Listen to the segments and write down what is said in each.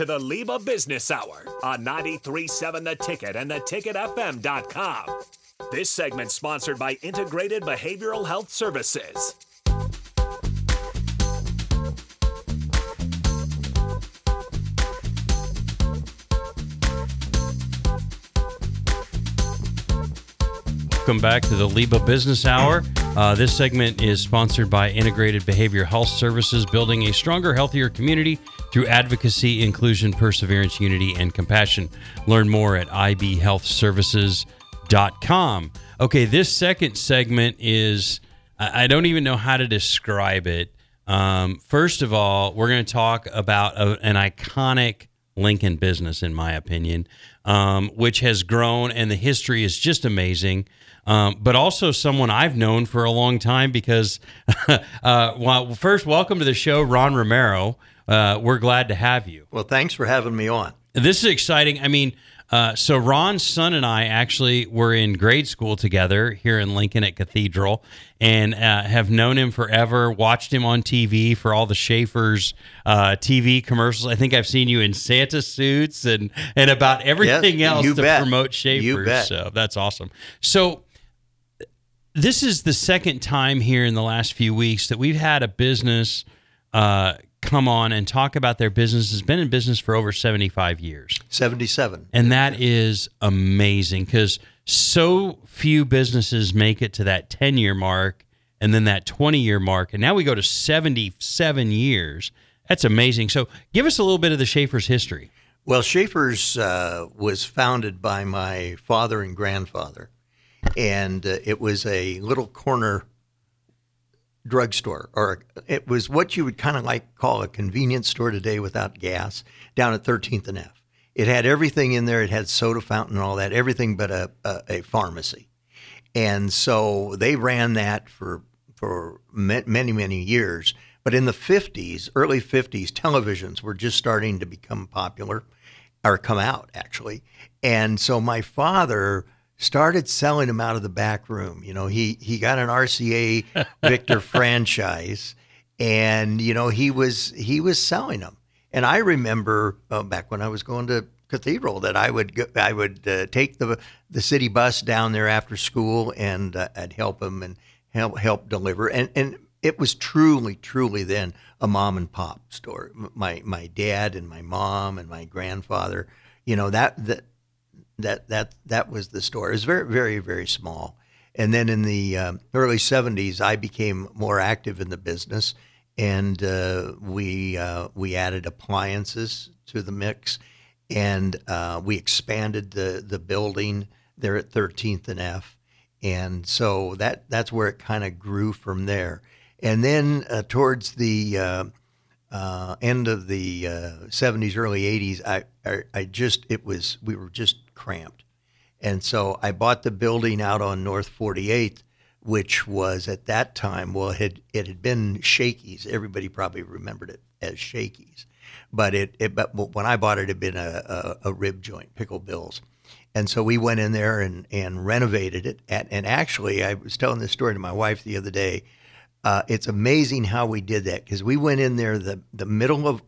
to the LIBA Business Hour on 937 The Ticket and theticketfm.com. This segment sponsored by Integrated Behavioral Health Services. Welcome back to the LIBA Business Hour. Uh, this segment is sponsored by Integrated Behavioral Health Services, building a stronger, healthier community through advocacy, inclusion, perseverance, unity, and compassion. Learn more at ibhealthservices.com. Okay, this second segment is, I don't even know how to describe it. Um, first of all, we're going to talk about a, an iconic Lincoln business, in my opinion, um, which has grown and the history is just amazing. Um, but also someone I've known for a long time because, uh, well, first, welcome to the show, Ron Romero. Uh, we're glad to have you. Well, thanks for having me on. This is exciting. I mean, uh, so Ron's son and I actually were in grade school together here in Lincoln at Cathedral, and uh, have known him forever. Watched him on TV for all the Schaefer's uh, TV commercials. I think I've seen you in Santa suits and and about everything Yes, else you to bet. promote You Schaefer's. bet. So that's awesome. So this is the second time here in the last few weeks that we've had a business uh, come on and talk about their business. Has been in business for over seventy five years. 77. And that is amazing because so few businesses make it to that 10 year mark and then that 20 year mark. And now we go to 77 years. That's amazing. So give us a little bit of the Schaefer's history. Well, Schaefer's uh, was founded by my father and grandfather, and uh, it was a little corner drugstore, or it was what you would kind of like call a convenience store today without gas, down at 13th and F. It had everything in there. It had soda fountain and all that, everything but a, a, a pharmacy. And so they ran that for for many many years. But in the 50s, early 50s, televisions were just starting to become popular, or come out actually. And so my father started selling them out of the back room. You know, he he got an RCA Victor franchise, and you know he was he was selling them. And I remember uh, back when I was going to Cathedral that I would go, I would uh, take the the city bus down there after school and uh, I'd help him and help help deliver. And and it was truly truly then a mom and pop store. My my dad and my mom and my grandfather, you know that that that that that was the store. It was very very very small. And then in the um, early '70s, I became more active in the business, and uh, we uh, we added appliances to the mix, and uh, we expanded the the building there at 13th and F, and so that that's where it kind of grew from there. And then uh, towards the uh, uh, end of the uh, 70s, early 80s, I, I I just it was we were just cramped, and so I bought the building out on North 48th, which was at that time well it had it had been Shakey's. Everybody probably remembered it as Shakey's, but it, it but when I bought it, it had been a, a, a rib joint, Pickle Bills. And so we went in there and, and renovated it. And, and actually, I was telling this story to my wife the other day. Uh, it's amazing how we did that because we went in there the, the middle of,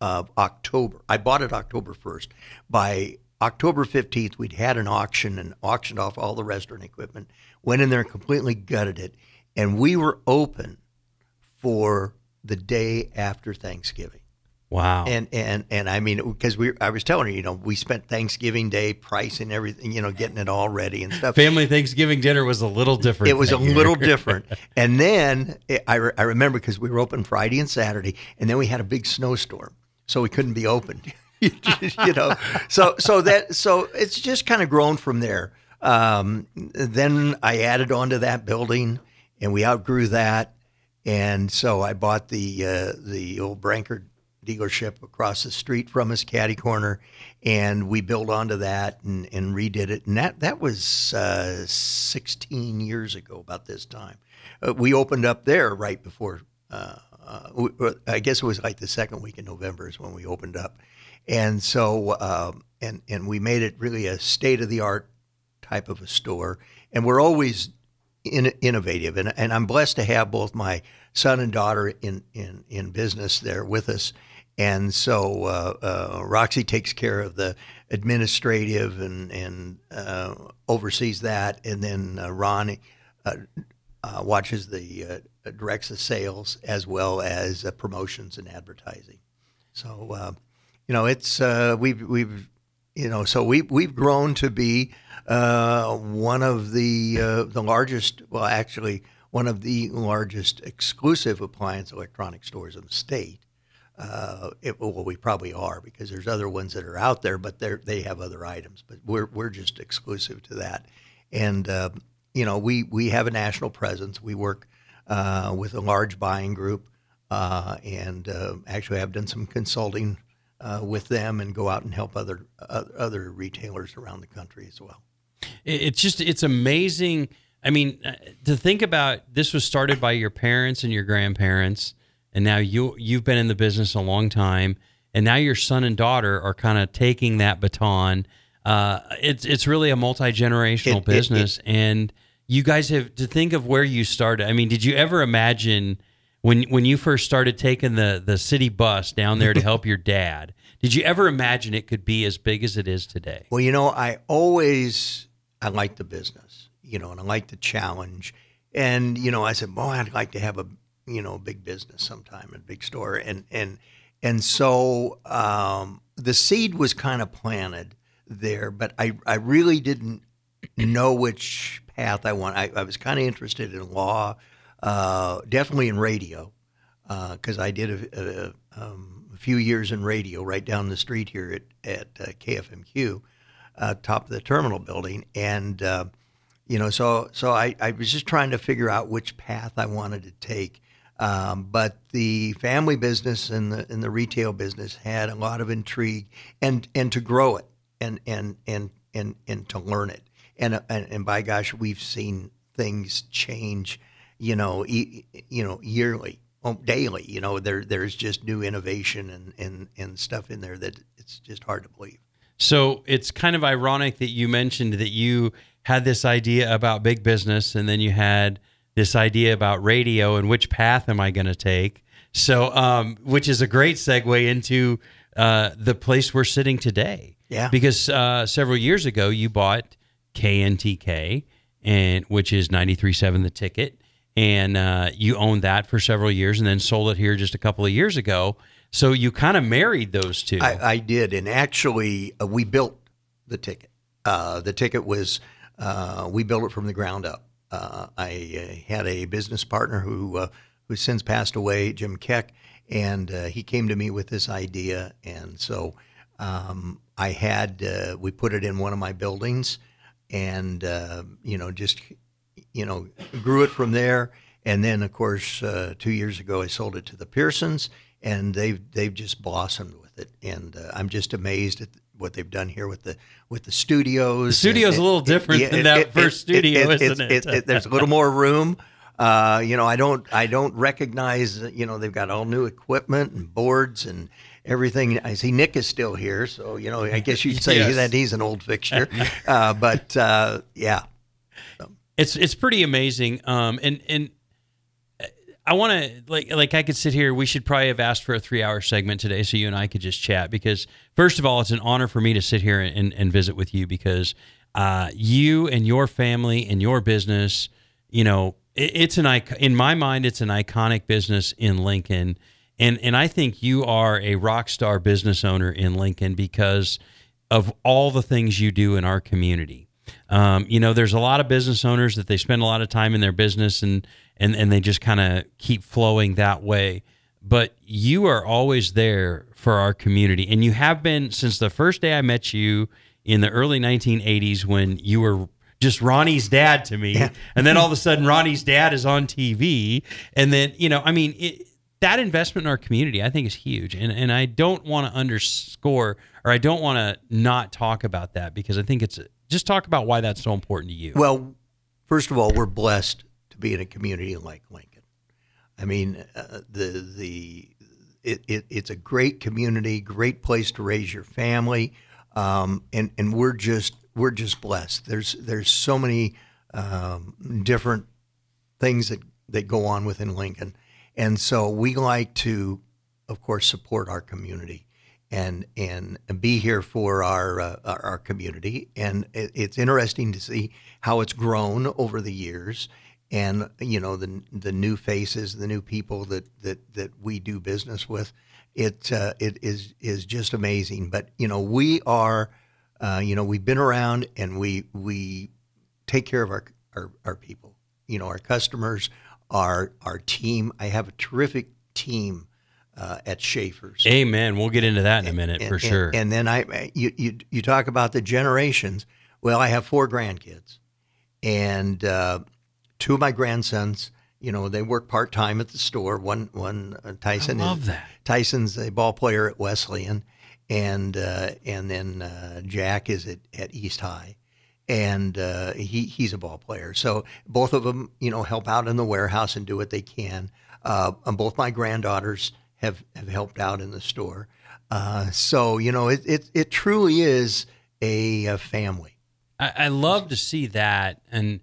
of October. I bought it October 1st. By October 15th, we'd had an auction and auctioned off all the restaurant equipment, went in there and completely gutted it. And we were open for the day after Thanksgiving. Wow. And and and I mean, because we, I was telling her, you know, we spent Thanksgiving Day pricing everything, you know, getting it all ready and stuff. Family Thanksgiving dinner was a little different. It was a year. little different. And then it, I, re- I remember because we were open Friday and Saturday, and then we had a big snowstorm, so we couldn't be open. you know, so so that so it's just kind of grown from there. Um, then I added on to that building, and we outgrew that, and so I bought the uh, the old Brankard dealership across the street from us, Caddy Corner, and we built onto that and, and redid it. And that that was uh, 16 years ago, about this time. Uh, we opened up there right before. Uh, uh, we- I guess it was like the second week in November is when we opened up, and so um, and and we made it really a state of the art type of a store. And we're always in, innovative, and, and I'm blessed to have both my son and daughter in, in, in business there with us. and so uh, uh, Roxy takes care of the administrative and and uh, oversees that, and then uh, Ron uh, uh, watches the directs the sales as well as promotions and advertising. So you know, it's we've we've you know, so we we've grown to be one of the the largest. Well, actually, one of the largest exclusive appliance electronic stores in the state. Uh, it, well, we probably are because there's other ones that are out there, but they they have other items. But we're we're just exclusive to that, and uh, you know we we have a national presence. We work uh, with a large buying group, uh, and uh, actually have done some consulting uh, with them and go out and help other other retailers around the country as well. It's just it's amazing I mean, uh, to think about this was started by your parents and your grandparents, and now you you've been in the business a long time, and now your son and daughter are kind of taking that baton. Uh, it's it's really a multi generational business, it, it, and you guys have to think of where you started. I mean, did you ever imagine when when you first started taking the the city bus down there to help your dad? Did you ever imagine it could be as big as it is today? Well, you know, I always I like the business you know, and I like the challenge. And you know, I said, "Boy, I'd like to have a you know big business sometime, a big store." And and and so um, the seed was kind of planted there, but I I really didn't know which path I want. I, I was kind of interested in law, uh, definitely in radio, because uh, I did a, a, um, a, few years in radio right down the street here at at uh, KFMQ, top of the terminal building, and you know, so so I, I was just trying to figure out which path I wanted to take. Um, but the family business and the and the retail business had a lot of intrigue, and and to grow it, and and and and and to learn it, and and, and by gosh, we've seen things change, you know, e- you know, yearly, well, daily. You know, there there's just new innovation and and and stuff in there that it's just hard to believe. So it's kind of ironic that you mentioned that you had this idea about big business and then you had this idea about radio and which path am I going to take. So, um, which is a great segue into uh, the place we're sitting today. Yeah. Because uh, several years ago, you bought KNTK, and which is 93.7 The Ticket, and uh, you owned that for several years, and then sold it here just a couple of years ago. So you kind of married those two. I, I did, and actually, uh, we built the ticket. Uh, the ticket was uh, we built it from the ground up. Uh, I uh, had a business partner who who since passed away, Jim Keck, and he came to me with this idea, and so um, I had we put it in one of my buildings, and you know just you know grew it from there. And then, of course, two years ago, I sold it to the Pearsons, and they've they've just blossomed with it. And I'm just amazed at what they've done here with the with the studios. The studio's and, a little different yeah, than it, that it, first studio, isn't it? there's a little more room. Uh, you know, I don't I don't recognize. You know, they've got all new equipment and boards and everything. I see Nick is still here, so you know, I guess you'd say yes. that he's an old fixture. uh, but uh, yeah, so. It's it's pretty amazing. Um, and and I want to like like I could sit here. We should probably have asked for a three hour segment today, so you and I could just chat. Because first of all, it's an honor for me to sit here and, and visit with you because uh, you and your family and your business, you know, it, it's an in my mind, it's an iconic business in Lincoln, and and I think you are a rock star business owner in Lincoln because of all the things you do in our community. Um, you know, there's a lot of business owners that they spend a lot of time in their business and and and they just kind of keep flowing that way. But you are always there for our community, and you have been since the first day I met you in the early 1980s when you were just Ronnie's dad to me, yeah. and then all of a sudden Ronnie's dad is on TV, and then you know, I mean. It, that investment in our community, I think, is huge, and and I don't want to underscore or I don't want to not talk about that because I think it's just talk about why that's so important to you. Well, first of all, we're blessed to be in a community like Lincoln. I mean, uh, the the it, it, it's a great community, great place to raise your family, um, and and we're just we're just blessed. There's there's so many um, different things that that go on within Lincoln, and so we like to of course, support our community and and be here for our uh, our community. And it's interesting to see how it's grown over the years, and you know the the new faces, the new people that that that we do business with. It uh, it is is just amazing. But you know we are, uh, you know we've been around and we we take care of our our, our people. You know our customers, our our team. I have a terrific team uh, at Schaefer's. Amen. We'll get into that in a minute and, for and, sure. And then I, you, you, you talk about the generations. Well, I have four grandkids, and uh, two of my grandsons. You know, they work part time at the store. One, one uh, Tyson. I love is, that. Tyson's a ball player at Wesleyan, and uh, and then uh, Jack is at, at East High and uh, he he's a ball player. So both of them, you know, help out in the warehouse and do what they can. Uh, and both my granddaughters have, have helped out in the store. Uh, so you know, it, it it truly is a, a family. I, I love to see that, and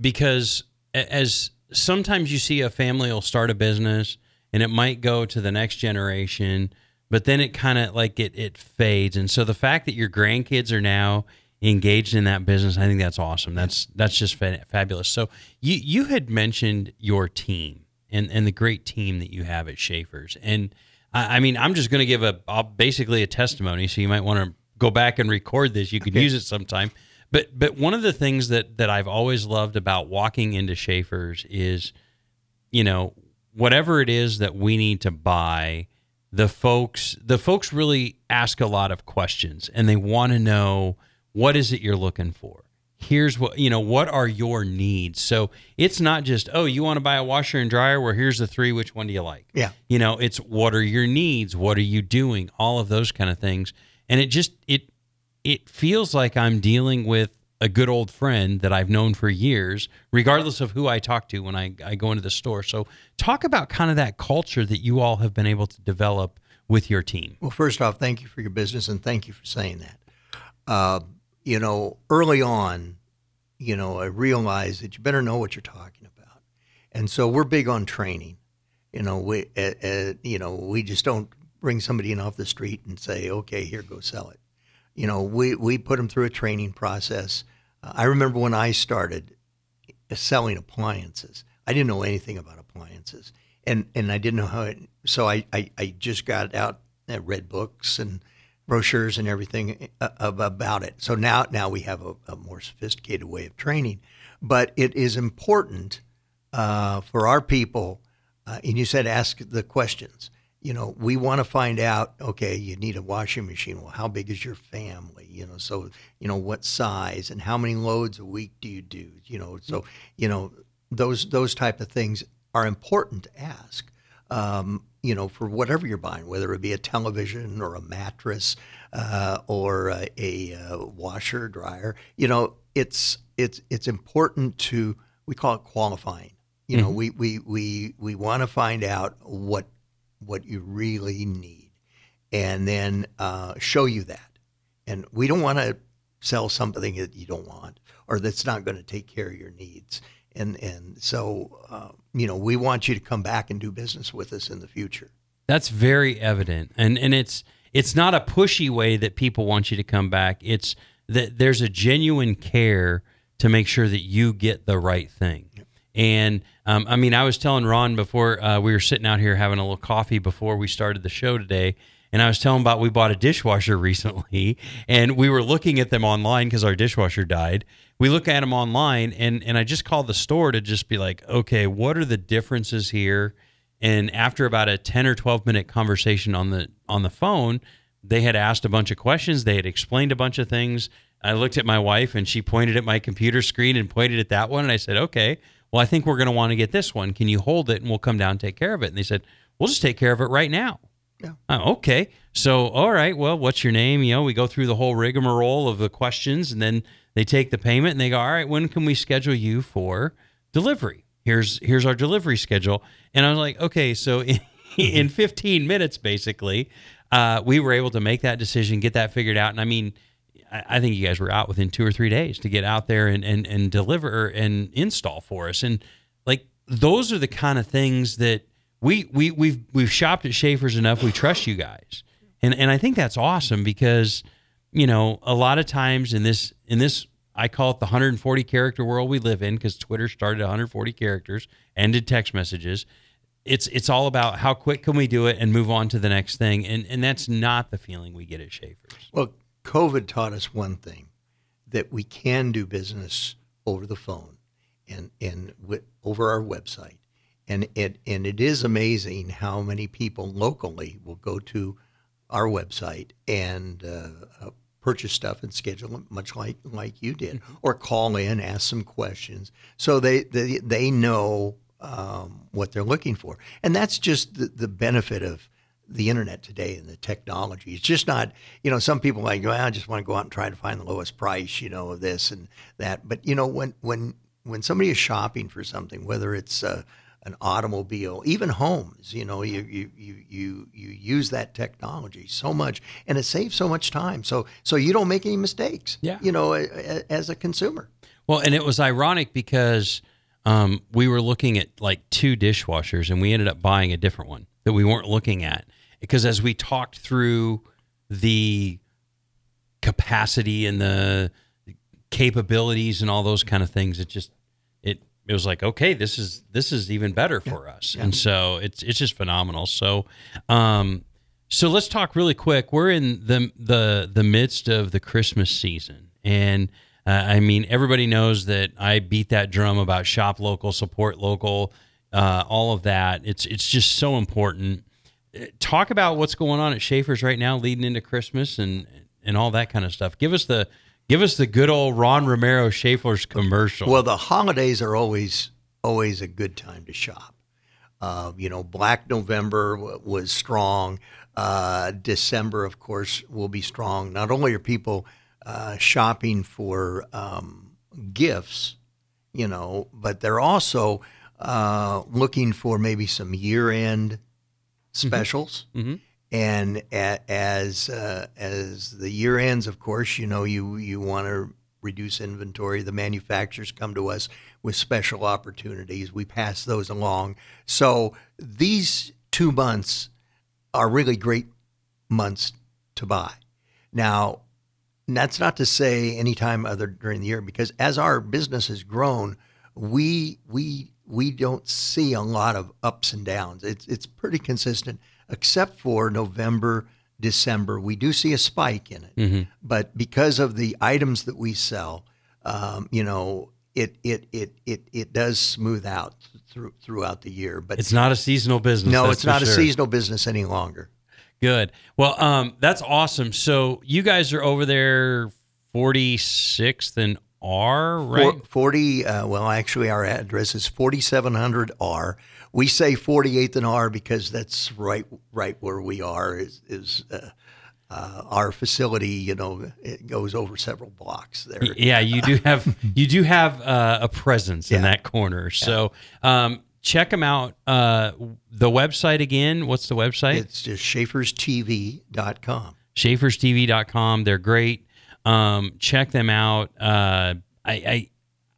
because as sometimes you see a family will start a business and it might go to the next generation, but then it kind of like it it fades. And so the fact that your grandkids are now engaged in that business, I think that's awesome. That's that's just fabulous. So you you had mentioned your team and and the great team that you have at Schaefer's, and I, I mean I'm just going to give a I'll basically a testimony. So you might want to go back and record this. You could okay. use it sometime. But but one of the things that that I've always loved about walking into Schaefer's is, you know, whatever it is that we need to buy, the folks the folks really ask a lot of questions and they want to know what is it you're looking for here's what you know what are your needs? So it's not just oh you want to buy a washer and dryer? Well here's the three which one do you like? Yeah. You know it's what are your needs? What are you doing? All of those kind of things. And it just it it feels like i'm dealing with a good old friend that i've known for years regardless of who i talk to when i, I go into the store. So talk about kind of that culture that you all have been able to develop with your team. Well first off thank you for your business and thank you for saying that. Uh, you know, early on, you know, I realized that you better know what you're talking about. And so we're big on training. You know, we, uh, uh, you know, we just don't bring somebody in off the street and say, okay, here, go sell it. You know, we, we put them through a training process. Uh, I remember when I started selling appliances, I didn't know anything about appliances. And, and I didn't know how it, so I, I, I just got out, and read books and brochures and everything uh, about it. So now, now we have a, a more sophisticated way of training, but it is important uh, for our people. Uh, and you said ask the questions. You know, we want to find out. Okay, you need a washing machine. Well, how big is your family? You know, so you know what size and how many loads a week do you do? You know, so you know those those type of things are important to ask. Um, you know, for whatever you're buying, whether it be a television or a mattress uh, or a, a, uh, washer dryer. You know, it's it's it's important to we call it qualifying. You mm-hmm. know, we we we we want to find out what what you really need, and then uh, show you that. And we don't want to sell something that you don't want or that's not going to take care of your needs and and so uh, you know we want you to come back and do business with us in the future. That's very evident, and and it's it's not a pushy way that people want you to come back. It's that there's a genuine care to make sure that you get the right thing. Yep. And um, I mean, I was telling Ron before uh, we were sitting out here having a little coffee before we started the show today. And I was telling about we bought a dishwasher recently, and we were looking at them online because our dishwasher died we look at them online and and I just called the store to just be like, okay, what are the differences here? And after about a 10 or 12 minute conversation on the on the phone, they had asked a bunch of questions, they had explained a bunch of things. I looked at my wife and she pointed at my computer screen and pointed at that one and I said, "Okay, well, I think we're going to want to get this one. Can you hold it and we'll come down and take care of it?" And they said, "We'll just take care of it right now." Yeah. Oh, okay. So, all right. Well, what's your name? You know, we go through the whole rigmarole of the questions, and then they take the payment and they go, all right, when can we schedule you for delivery? Here's here's our delivery schedule. And I was like, okay, so in, in 15 minutes, basically, uh, we were able to make that decision, get that figured out. And I mean, I, I think you guys were out within two or three days to get out there and, and, and deliver and install for us. And like those are the kind of things that we we we've we've shopped at Schaefer's enough. We trust you guys, and and I think that's awesome because you know a lot of times in this in this I call it the 140 character world we live in because Twitter started 140 characters, ended text messages. It's it's all about how quick can we do it and move on to the next thing, and and that's not the feeling we get at Schaefer's. Well, COVID taught us one thing that we can do business over the phone and and w- over our website, and it and it is amazing how many people locally will go to our website and uh, uh, purchase stuff and schedule it, much like like you did, or call in, ask some questions, so they they, they know um, what they're looking for, and that's just the, the benefit of the internet today and the technology. It's just not, you know, some people like, well, I just want to go out and try to find the lowest price, you know, of this and that. But you know, when when when somebody is shopping for something, whether it's uh, an automobile, even homes, you know, you, you you you you use that technology so much, and it saves so much time. So so you don't make any mistakes. Yeah. You know, a- a- as a consumer. Well, and it was ironic because um, we were looking at like two dishwashers and we ended up buying a different one that we weren't looking at. Because as we talked through the capacity and the capabilities and all those kind of things, it just it was like, okay, this is this is even better for us. And so it's it's just phenomenal. So um so let's talk really quick. We're in the the the midst of the Christmas season, and uh, I mean everybody knows that I beat that drum about shop local, support local, uh, all of that. It's it's just so important. Uh, Talk about what's going on at Schaefer's right now, leading into Christmas and and all that kind of stuff. Give us the give us the good old Ron Romero Schaefer's commercial. Well, the holidays are always always a good time to shop. Uh, you know, Black November w- was strong. Uh, December, of course, will be strong. Not only are people uh, shopping for um, gifts, you know, but they're also uh, looking for maybe some year-end specials. Mhm. And as uh, as the year ends, of course, you know you you want to reduce inventory. The manufacturers come to us with special opportunities. We pass those along. So these two months are really great months to buy. Now, that's not to say any time other during the year because as our business has grown, we we we don't see a lot of ups and downs. It's it's pretty consistent, except for November, December. We do see a spike in it, but because of the items that we sell, um, you know, it it it it it does smooth out through throughout the year. But it's not a seasonal business. no, it's not a seasonal business any longer. Good. Well, um, that's awesome. So you guys are over there, forty sixth and R, right? 40, uh, well, actually, our address is 4700R. We say 48th and R because that's right right where we are, is, is uh, uh, our facility, you know, it goes over several blocks there. yeah, you do have you do have uh, a presence in that corner. So um, check them out. Uh, the website again. What's the website? It's just schaeferstv.com. SchaefersTV.com. They're great. Um, check them out. Uh, I, I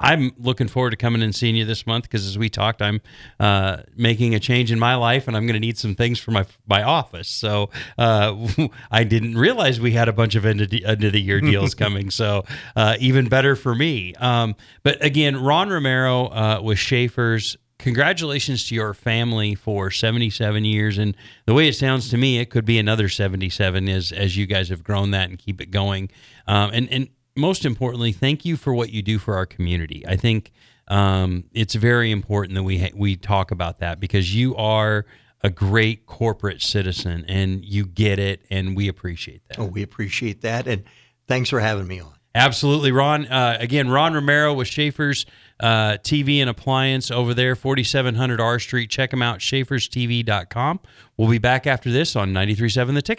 I'm looking forward to coming and seeing you this month because as we talked, I'm uh, making a change in my life and I'm going to need some things for my my office. So uh, I didn't realize we had a bunch of end of the, end of the year deals coming. So uh, even better for me. Um, but again, Ron Romero uh, with Schaefer's congratulations to your family for 77 years and the way it sounds to me it could be another 77 as as you guys have grown that and keep it going um, and and most importantly thank you for what you do for our community i think um, it's very important that we ha- we talk about that because you are a great corporate citizen and you get it and we appreciate that Oh, we appreciate that. And thanks for having me on. Absolutely, Ron. Uh, again, Ron Romero with Schaefer's uh, TV and Appliance over there, 4700 R Street. Check them out, schaeferstv.com. We'll be back after this on 93.7 The Ticket.